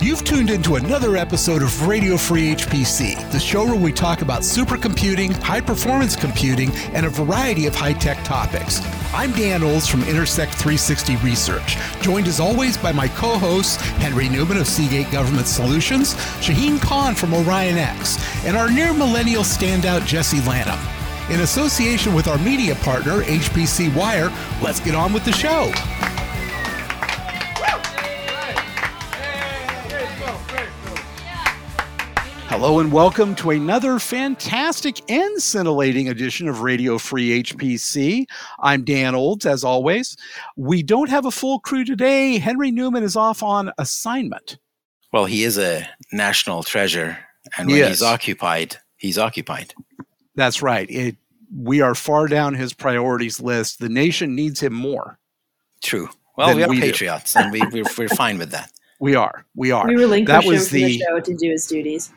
You've tuned into another episode of Radio Free HPC, the show where we talk about supercomputing, high performance computing, and a variety of high tech topics. I'm Dan Olds from Intersect 360 Research, joined as always by my co hosts Henry Newman of Seagate Government Solutions, Shahin Khan from OrionX, and our near millennial standout Jessi Lanum. In association with our media partner, HPCwire, let's get on with the show. Hello and welcome to another fantastic and scintillating edition of Radio Free HPC. I'm Dan Olds, as always. We don't have a full crew today. Henry Newman is off on assignment. Well, he is a national treasure, and when Yes. he's occupied, he's occupied. That's right. It, we are far down his priorities list. The nation needs him more. True. Well, we are we do. patriots, and we, we're, we're fine with that. We are. We are. We relinquish That was him from the the- show to do his duties.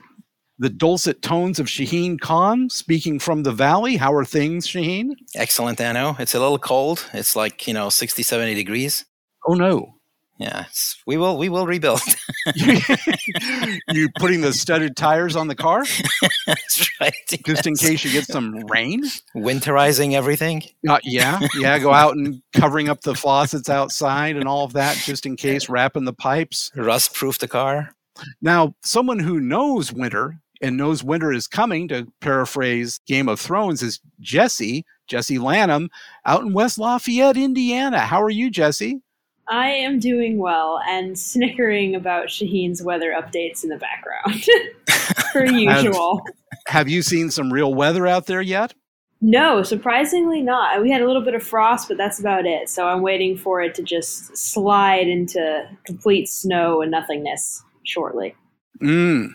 The dulcet tones of Shahin Khan speaking from the valley. How are things, Shahin? Excellent, Dano. It's a little cold. It's like you know, 60, 70 degrees. Oh no. Yeah, we will we will rebuild. you putting the studded tires on the car That's right. just in case you get some rain? winterizing everything. Uh, yeah, yeah. Go out and covering up the faucets outside and all of that, just in case. Wrapping the pipes. Rust proof the car. Now, someone who knows winter and knows winter is coming, to paraphrase Game of Thrones, is Jessi Jessi Lanum out in West Lafayette, Indiana. How are you, Jessi? I am doing well and snickering about Shahin's weather updates in the background, per usual. Have you seen some real weather out there yet? No, surprisingly not. We had a little bit of frost, but that's about it. So I'm waiting for it to just slide into complete snow and nothingness shortly. Mm,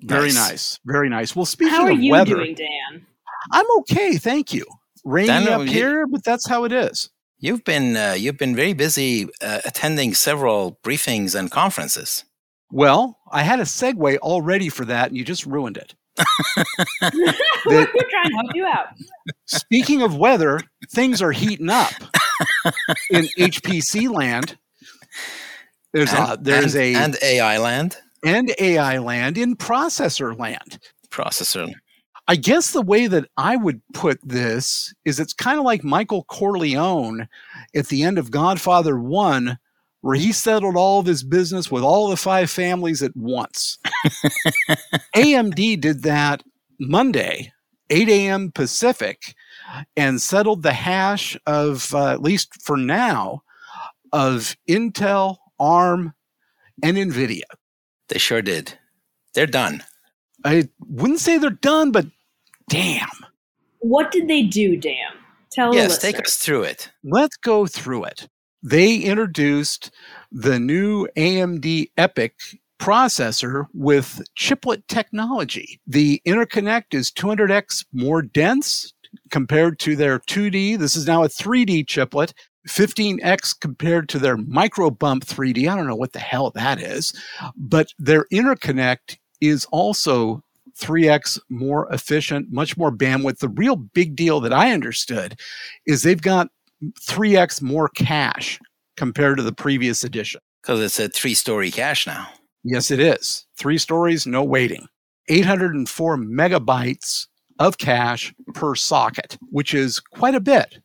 very Nice. nice. Very nice. Well, speaking of weather. How are you weather, doing, Dan? I'm okay, thank you. Rainy up here, but that's how it is. You've been uh, you've been very busy uh, attending several briefings and conferences. Well, I had a segue all ready for that, and you just ruined it. We're trying to help you out. Speaking of weather, things are heating up in HPC land. There's a, there's and, a and AI land and AI land in processor land. processor. I guess the way that I would put this is it's kind of like Michael Corleone at the end of Godfather 1, where he settled all of his business with all the five families at once. AMD did that Monday, 8 a.m. Pacific, and settled the hash of, uh, at least for now, of Intel, ARM, and NVIDIA. They sure did. They're done. I wouldn't say they're done, but damn. What did they do, Damn? Tell yes, the take us through it. Let's go through it. They introduced the new AMD EPYC processor with chiplet technology. The interconnect is 200x more dense compared to their 2D. This is now a 3D chiplet. 15x compared to their micro bump 3D. I don't know what the hell that is, but their interconnect is also 3x more efficient, much more bandwidth. The real big deal that I understood is they've got 3x more cache compared to the previous edition. Because it's a three story cache now. Yes, it is. Three stories, no waiting. 804 megabytes of cache per socket, which is quite a bit,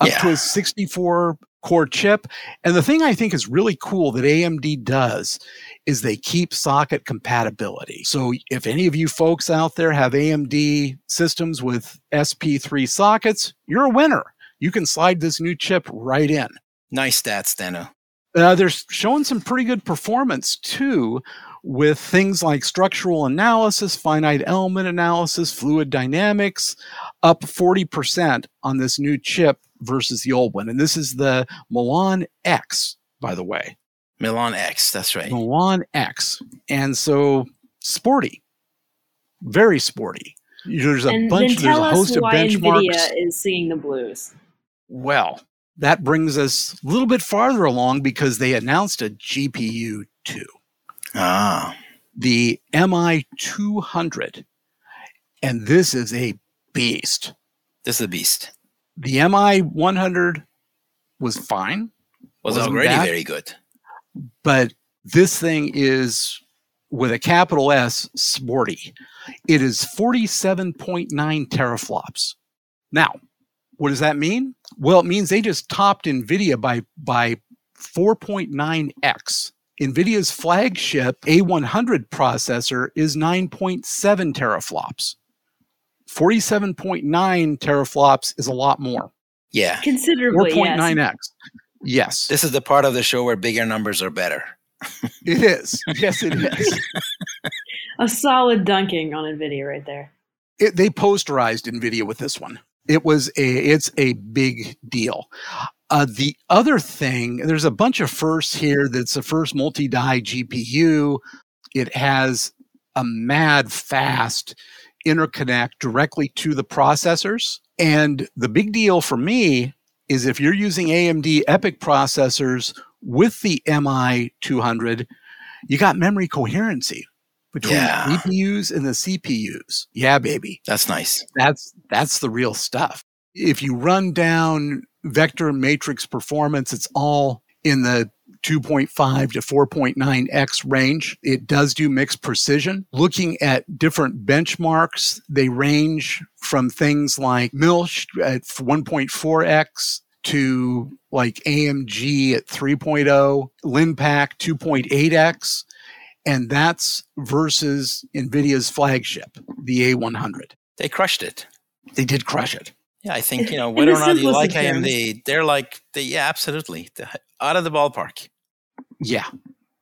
up to a 64 core chip. And the thing I think is really cool that AMD does is they keep socket compatibility. So if any of you folks out there have AMD systems with SP3 sockets, you're a winner. You can slide this new chip right in. Nice stats, Dano. Uh, they're showing some pretty good performance too with things like structural analysis, finite element analysis, fluid dynamics, up 40% on this new chip versus the old one. And this is the Milan X, by the way. Milan X, that's right. Milan X. And so sporty, very sporty. There's a and bunch, then there's tell a us host of why benchmarks. NVIDIA is singing the blues. Well, that brings us a little bit farther along because they announced a GPU 2. Ah, the MI200. And this is a beast. this is a beast. The MI 100 was fine, Was Wasn't already bad. very good. but this thing is with a capital S, sporty. It is 47.9 teraflops. Now, what does that mean? Well, it means they just topped NVIDIA by, by 4.9x. NVIDIA's flagship A100 processor is 9.7 teraflops. 47.9 teraflops is a lot more. Yeah. Considerably, 4.9x. Yes, This is the part of the show where bigger numbers are better. it is. Yes, it is. A solid dunking on NVIDIA right there. it, they posterized Nvidia with this one. It was a it's a big deal. Uh, the other thing, there's a bunch of firsts here. That's the first multi-die GPU. It has a mad fast interconnect directly to the processors. And the big deal for me is if you're using AMD EPYC processors with the MI200, you got memory coherency between Yeah. the GPUs and the CPUs. Yeah, baby. That's nice. That's that's the real stuff. If you run down vector matrix performance, it's all in the 2.5 to 4.9x range. It does do mixed precision. Looking at different benchmarks, they range from things like MILC at 1.4x to like AMG at 3.0, Linpack 2.8x, and that's versus NVIDIA's flagship, the A100. They crushed it. They did crush it. Yeah, I think, you know, whether or not you like simplistic terms. AMD, they're like, they, yeah, absolutely. They're out of the ballpark. Yeah.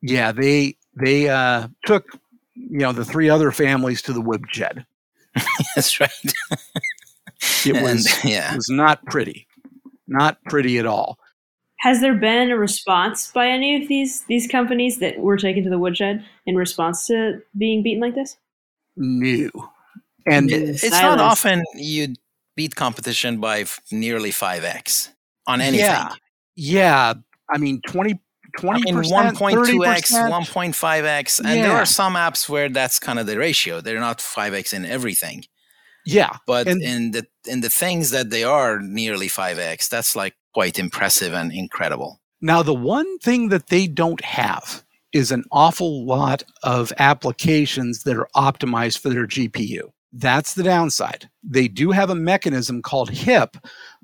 Yeah, they they uh took you know the three other families to the woodshed. That's right. It And, was it yeah. was not pretty. Not pretty at all. Has there been a response by any of these these companies that were taken to the woodshed in response to being beaten like this? New. And Yeah. It- it's not often you beat competition by f- nearly 5x on anything. Yeah. yeah, I mean 20 I 20%, mean, 1.2x, 1.5x. And there are some apps where that's kind of the ratio. They're not 5x in everything. Yeah. But And- in the in the things that they are nearly 5x, that's like quite impressive and incredible. Now, the one thing that they don't have is an awful lot of applications that are optimized for their GPU. That's the downside. They do have a mechanism called HIP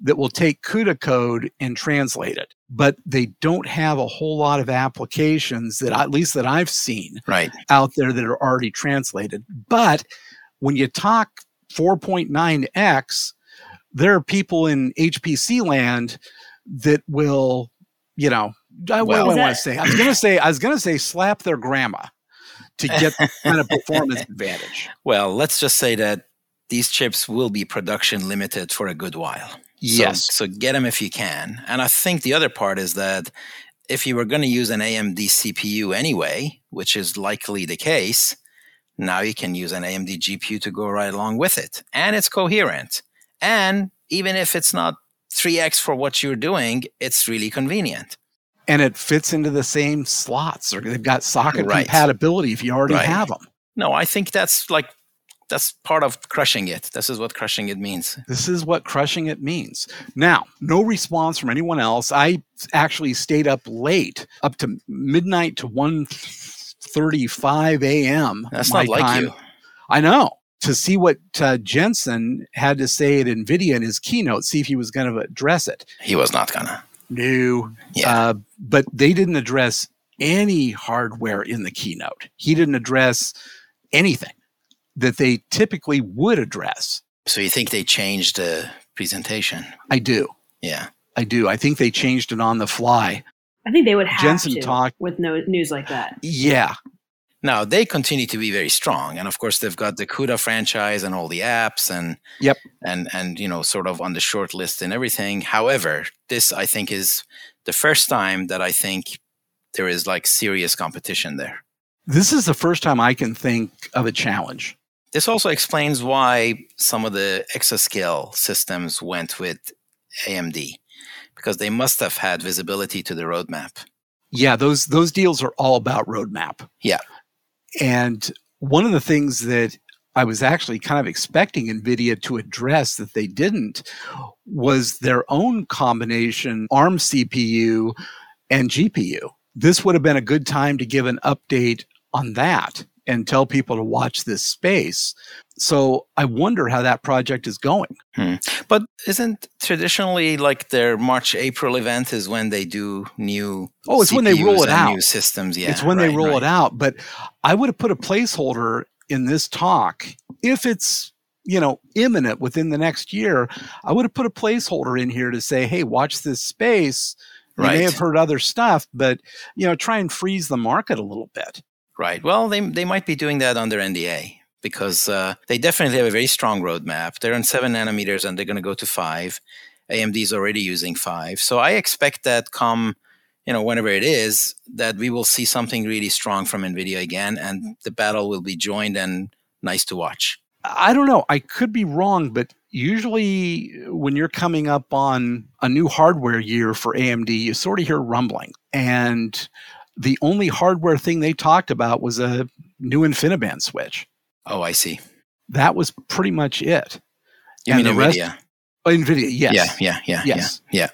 that will take CUDA code and translate it, but they don't have a whole lot of applications that, at least that I've seen, Right. out there that are already translated. But when you talk 4.9x, there are people in HPC land that will, you know, I, what Well- do I want to say? I was going to say, I was going to say, slap their grandma to get the kind of performance advantage. Well, let's just say that these chips will be production limited for a good while. So- Yes. So, get them if you can. And I think the other part is that if you were going to use an AMD CPU anyway, which is likely the case, now you can use an AMD GPU to go right along with it. And it's coherent. And even if it's not 3x for what you're doing, it's really convenient. And it fits into the same slots, or they've got socket Right. compatibility if you already Right. have them. No, I think that's like, that's part of crushing it. This is what crushing it means. This is what crushing it means. Now, no response from anyone else. I actually stayed up late, up to midnight to 1.35 a.m. That's my not like time. you. I know. To see what uh, Jensen had to say at NVIDIA in his keynote, see if he was going to address it. He was not gonna. No. Yeah. Uh, but they didn't address any hardware in the keynote. He didn't address anything that they typically would address. So you think they changed the presentation? I do. Yeah. I do. I think they changed it on the fly. I think they would have Jensen to talked- with no news like that. Yeah. Now they continue to be very strong, and of course they've got the CUDA franchise and all the apps, and Yep. and and you know sort of on the short list and everything. However, this I think is the first time that I think there is like serious competition there. This is the first time I can think of a challenge. This also explains why some of the exascale systems went with AMD because they must have had visibility to the roadmap. Yeah, those those deals are all about roadmap. Yeah. And one of the things that I was actually kind of expecting NVIDIA to address that they didn't was their own combination ARM CPU and GPU. This would have been a good time to give an update on that and tell people to watch this space. So I wonder how that project is going. Hmm. But isn't traditionally like their March April event is when they do new Oh, it's when they roll it out. New systems, yeah. it's when right, they roll right. it out. But I would have put a placeholder in this talk if it's you know imminent within the next year. I would have put a placeholder in here to say, hey, watch this space. You Right. may have heard other stuff, but you know, try and freeze the market a little bit. Right. Well, they they might be doing that under NDA because uh, they definitely have a very strong roadmap. They're on seven nanometers and they're going to go to five. AMD is already using five, so I expect that come, you know, whenever it is, that we will see something really strong from Nvidia again, and the battle will be joined and nice to watch. I don't know. I could be wrong, but usually when you're coming up on a new hardware year for AMD, you sort of hear rumbling. And the only hardware thing they talked about was a new InfiniBand switch. Oh, I see. That was pretty much it. You And mean the rest- Nvidia? Oh, NVIDIA, yes. Yeah, yeah, yeah, Yes. yeah,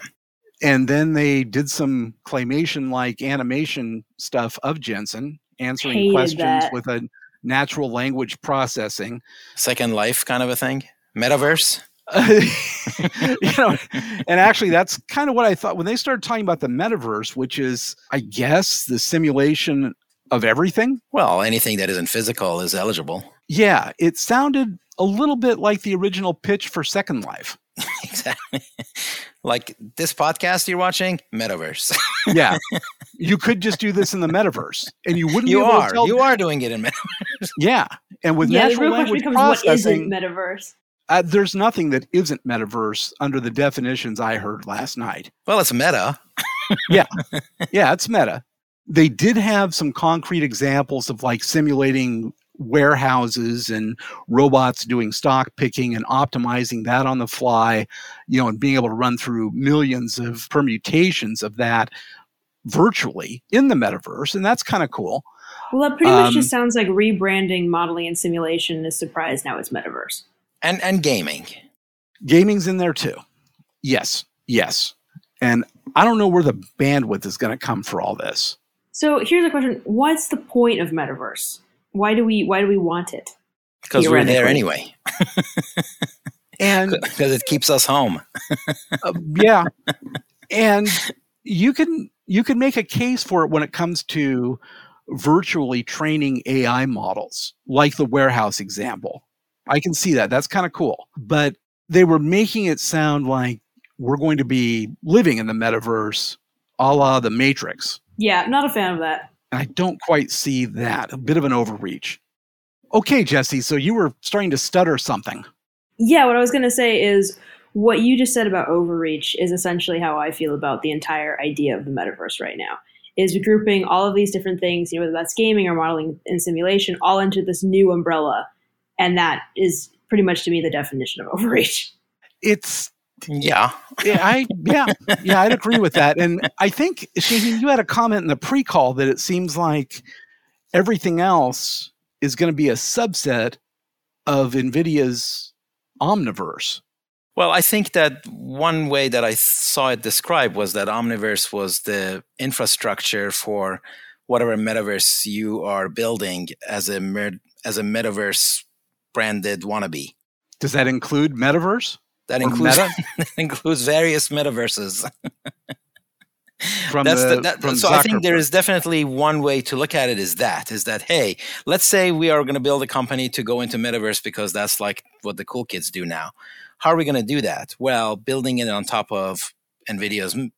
And then they did some claymation like animation stuff of Jensen, answering Hated questions that. with a natural language processing. Second Life kind of a thing. Metaverse. you know, and actually, that's kind of what I thought when they started talking about the metaverse, which is, I guess, the simulation of everything. Well, anything that isn't physical is eligible. Yeah, it sounded a little bit like the original pitch for Second Life. exactly. like this podcast you're watching, Metaverse. Yeah, you could just do this in the metaverse, and you wouldn't. you be able are. To tell, You are doing it in Metaverse. Yeah, and with yeah, natural real question language becomes processing, isn't metaverse? uh, there's nothing that isn't metaverse under the definitions I heard last night. Well, it's meta. Yeah. Yeah, it's meta. They did have some concrete examples of like simulating warehouses and robots doing stock picking and optimizing that on the fly, you know, and being able to run through millions of permutations of that virtually in the metaverse. And that's kind of cool. Well, that pretty much Um, just sounds like rebranding modeling and simulation is surprise now it's metaverse. And and gaming. Gaming's in there too. Yes, yes. And I don't know where the bandwidth is going to come for all this. So here's a question: What's the point of metaverse? Why do we why do we want it? Because we're there anyway. And Because it keeps us home. uh, yeah, and you can you can make a case for it when it comes to virtually training AI models, like the warehouse example. I can see that. That's kind of cool. But they were making it sound like we're going to be living in the metaverse, a la the Matrix. Yeah, not a fan of that. And I don't quite see that. A bit of an overreach. Okay, Jessi. So you were starting to stutter something. Yeah, what I was going to say is what you just said about overreach is essentially how I feel about the entire idea of the metaverse right now. Is grouping all of these different things, you know, whether that's gaming or modeling and simulation, all into this new umbrella, and that is pretty much to me the definition of overreach. It's Yeah. yeah, I yeah yeah I'd agree with that. And I think Shahin, you had a comment in the pre-call that it seems like everything else is going to be a subset of Nvidia's Omniverse. Well, I think that one way that I saw it described was that Omniverse was the infrastructure for whatever metaverse you are building as a mer- as a metaverse branded wannabe. Does that include Metaverse? That includes that includes various metaverses. From That's the, the, that, from so I think there is definitely one way to look at it is that is that hey, let's say we are going to build a company to go into metaverse because that's like what the cool kids do now. How are we going to do that? Well, building it on top of Nvidia's mm,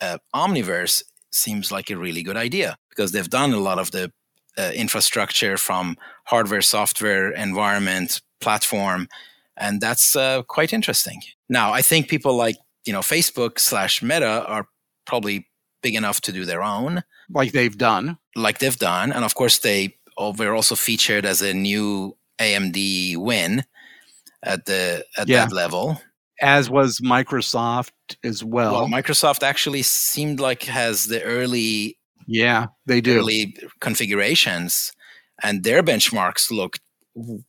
uh, Omniverse seems like a really good idea because they've done a lot of the uh, infrastructure from hardware, software, environment, platform, and that's uh, quite interesting. Now, I think people like you know Facebook slash Meta are probably big enough to do their own, like they've done. like they've done, and of course they were also featured as a new AMD win at the at Yeah. that level. as was Microsoft as well. Well, Microsoft actually seemed like has the early yeah, they do. early configurations, and their benchmarks look,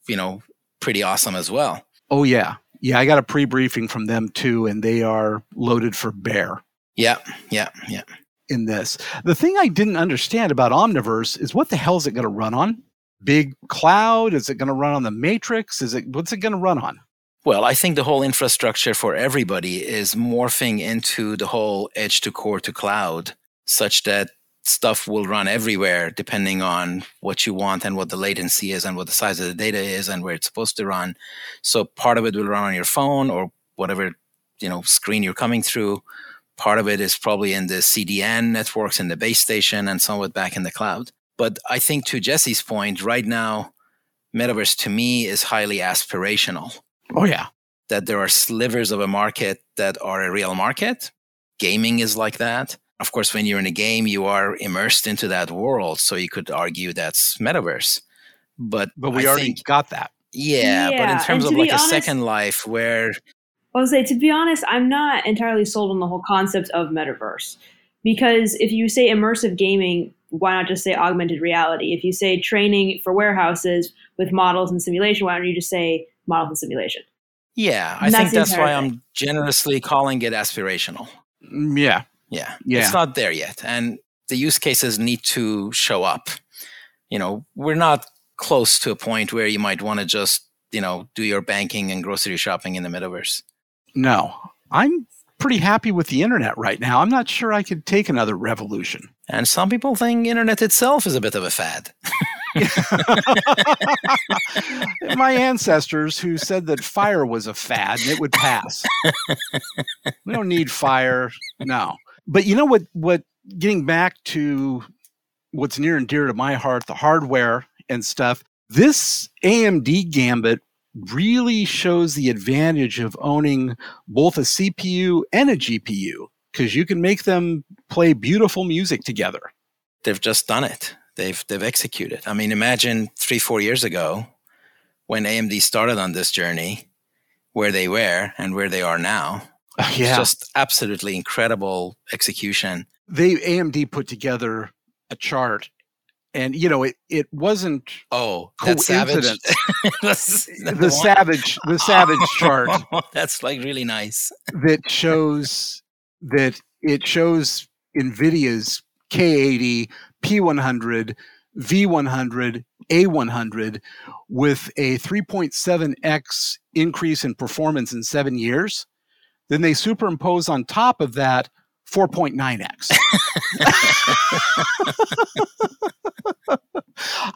you know, pretty awesome as well. Oh yeah, yeah. I got a pre-briefing from them too, and they are loaded for bear. Yeah, yeah, yeah. In this, the thing I didn't understand about Omniverse is what the hell is it going to run on? Big cloud? Is it going to run on the Matrix? Is it what's it going to run on? Well, I think the whole infrastructure for everybody is morphing into the whole edge to core to cloud, such that stuff will run everywhere depending on what you want and what the latency is and what the size of the data is and where it's supposed to run. So part of it will run on your phone or whatever you know screen you're coming through. Part of it is probably in the CDN networks in the base station and some of it back in the cloud. But I think to Jessi's point, right now, metaverse to me is highly aspirational. Oh yeah. That there are slivers of a market that are a real market. Gaming is like that of course, when you're in a game, you are immersed into that world. So you could argue that's metaverse. But but we I already think, got that. Yeah, Yeah, but in terms of like honest- a second life where I'll say, to be honest, I'm not entirely sold on the whole concept of metaverse. Because if you say immersive gaming, why not just say augmented reality? If you say training for warehouses with models and simulation, why don't you just say models and simulation? yeah, I And think that's why entire I'm generously calling it aspirational. Mm, Yeah. Yeah. Yeah. It's not there yet. And the use cases need to show up. You know, we're not close to a point where you might want to just, you know, do your banking and grocery shopping in the metaverse. No. I'm pretty happy with the internet right now. I'm not sure I could take another revolution. And some people think internet itself is a bit of a fad. My ancestors who said that fire was a fad and it would pass. we don't need fire. No. But you know what what getting back to what's near and dear to my heart, the hardware and stuff. This AMD Gambit really shows the advantage of owning both a CPU and a GPU because you can make them play beautiful music together. They've just done it. They've they've executed. I mean, imagine three, four years ago when AMD started on this journey, where they were and where they are now. It's yeah. just absolutely incredible execution. they AMD put together a chart and you know it it wasn't Oh, that's savage. That's- the one- savage the savage chart oh, That's like really nice. that shows that it shows Nvidia's K80, P100, V100, A100 with a 3.7x increase in performance in 7 years. Then they superimpose on top of that 4.9x.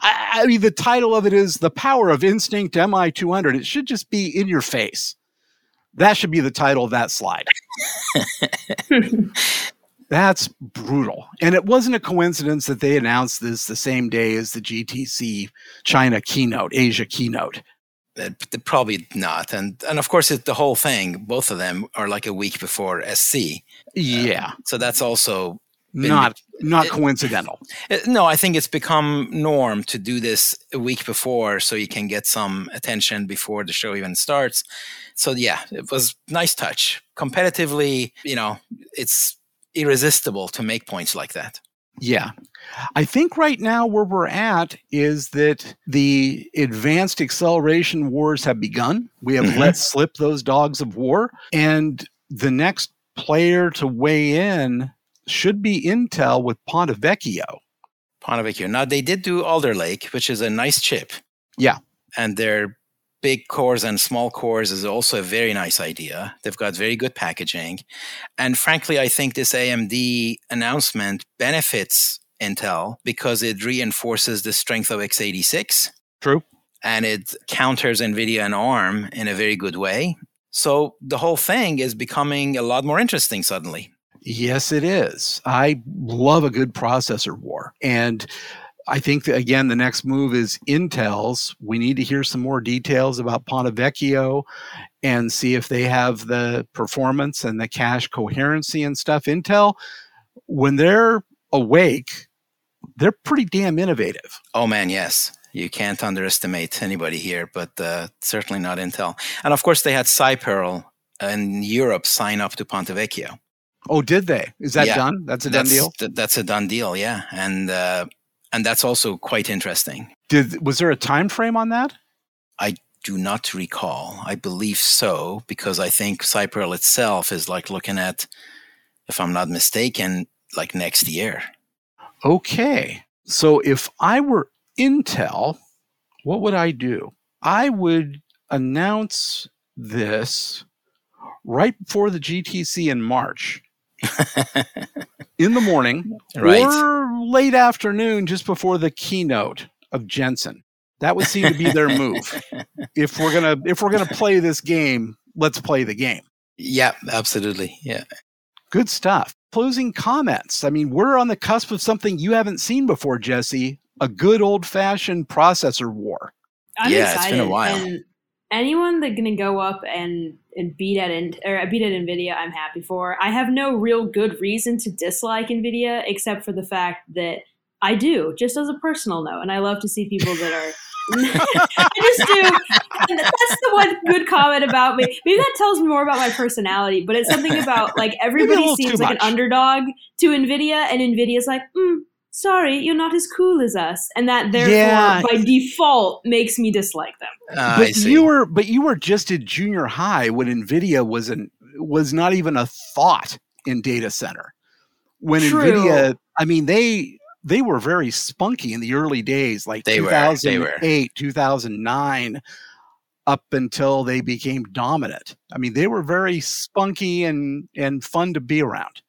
I, I mean, the title of it is The Power of Instinct MI200. It should just be in your face. That should be the title of that slide. That's brutal. And it wasn't a coincidence that they announced this the same day as the GTC China keynote, Asia keynote. Probably not. And and of course, it, the whole thing, both of them are like a week before SC. Yeah, So that's also been- not not it- coincidental. Uh, No, I think it's become norm to do this a week before so you can get some attention before the show even starts. So yeah, it was nice touch. Competitively, you know, it's irresistible to make points like that. Yeah. I think right now where we're at is that the advanced acceleration wars have begun. We have Mhm. let slip those dogs of war. And the next player to weigh in should be Intel with Ponte Vecchio. Ponte Vecchio. Now they did do Alder Lake, which is a nice chip. Yeah. And their big cores and small cores is also a very nice idea. They've got very good packaging. And frankly, I think this AMD announcement benefits Intel because it reinforces the strength of x86 True. and it counters NVIDIA and ARM in a very good way. So the whole thing is becoming a lot more interesting suddenly. Yes, it is. I love a good processor war. And I think that, again, the next move is Intel's. We need to hear some more details about Ponte Vecchio and see if they have the performance and the cache coherency and stuff. Intel, when they're awake, they're pretty damn innovative. Oh man, yes. You can't underestimate anybody here, but uh, certainly not Intel. And of course, they had SiPearl in Europe sign up to Ponte Vecchio. Oh, did they? Is that Yeah. done? That's a done that's, deal. th- that's a done deal, yeah. And uh, and that's also quite interesting. Did was there a time frame on that? I do not recall. I believe so because I think SiPearl itself is like looking at, if I'm not mistaken, like next year. Okay. So if I were Intel, what would I do? I would announce this right before the GTC in March. in the morning Right. or late afternoon just before the keynote of Jensen. That would seem to be their move. if we're to if we're going to play this game, let's play the game. Yeah, absolutely. Yeah. Good stuff. Closing comments. I mean, we're on the cusp of something you haven't seen before, Jessi. A good old fashioned processor war. I'm Yeah, it's excited. been a while. And anyone that's gonna go up and and beat at in, or beat at Nvidia, I'm happy for. I have no real good reason to dislike Nvidia except for the fact that I do, just as a personal note, and I love to see people that are. I just do. And that's the one good comment about me. Maybe that tells me more about my personality, but it's something about like everybody seems like an underdog to Nvidia, and Nvidia's like, mm, sorry, you're not as cool as us, and that therefore Yeah. by default makes me dislike them. Uh, I but see. you were but you were just at junior high when Nvidia was an was not even a thought in data center. When True. Nvidia, I mean they they were very spunky in the early days, like They were, they were. 2008, 2009, up until they became dominant. I mean, they were very spunky and and fun to be around.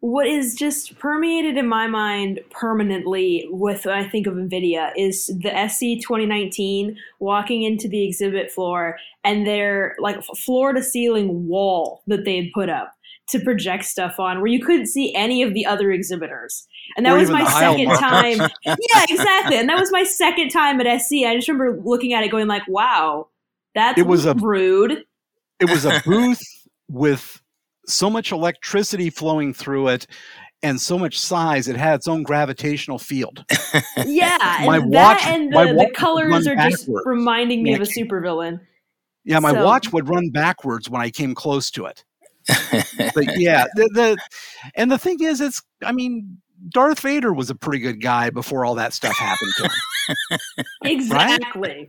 What is just permeated in my mind permanently with when I think of NVIDIA is the SC 2019 walking into the exhibit floor and their like floor to ceiling wall that they had put up to project stuff on where you couldn't see any of the other exhibitors. And that Or was my second time. yeah, exactly. And that was my second time at SC. I just remember looking at it going like, wow, that's It was a- rude. It was a booth with so much electricity flowing through it and so much size, it had its own gravitational field. Yeah, My and watch- that and my the, watch the colors are just reminding me when of a supervillain. Yeah, my So- watch would run backwards when I came close to it. But yeah, the, the and the thing is, it's I mean, Darth Vader was a pretty good guy before all that stuff happened to him. Exactly.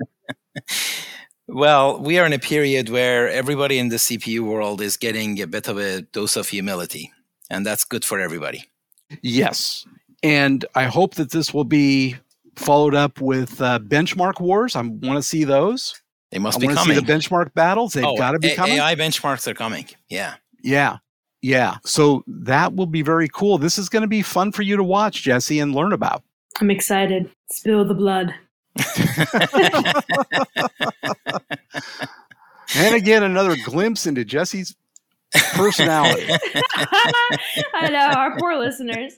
Well, we are in a period where everybody in the CPU world is getting a bit of a dose of humility, and that's good for everybody. Yes, and I hope that this will be followed up with uh, benchmark wars. I want to see those. They must I be want to see coming. the benchmark battles. They've oh, got to be A- coming. AI benchmarks are coming. Yeah. Yeah. Yeah. So that will be very cool. This is going to be fun for you to watch, Jessi, and learn about. I'm excited. Spill the blood. And again, another glimpse into Jessi's personality. I know our poor listeners.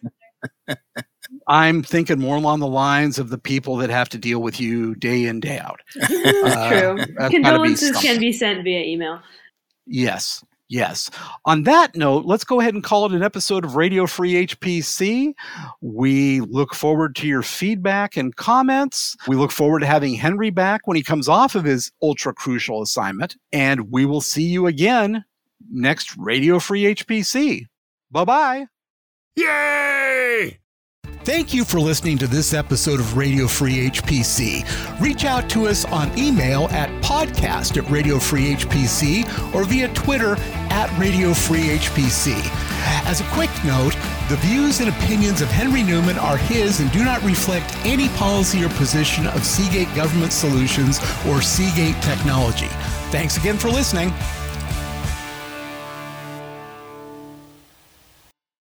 I'm thinking more along the lines of the people that have to deal with you day in, day out. Uh, True. be Condolences can be sent via email. Yes. Yes. On that note, let's go ahead and call it an episode of Radio Free HPC. We look forward to your feedback and comments. We look forward to having Henry back when he comes off of his ultra crucial assignment. And we will see you again next Radio Free HPC. Bye bye. Yay! Thank you for listening to this episode of Radio Free HPC. Reach out to us on email at podcast at Radio Free HPC or via Twitter at Radio Free HPC. As a quick note, the views and opinions of Henry Newman are his and do not reflect any policy or position of Seagate Government Solutions or Seagate Technology. Thanks again for listening.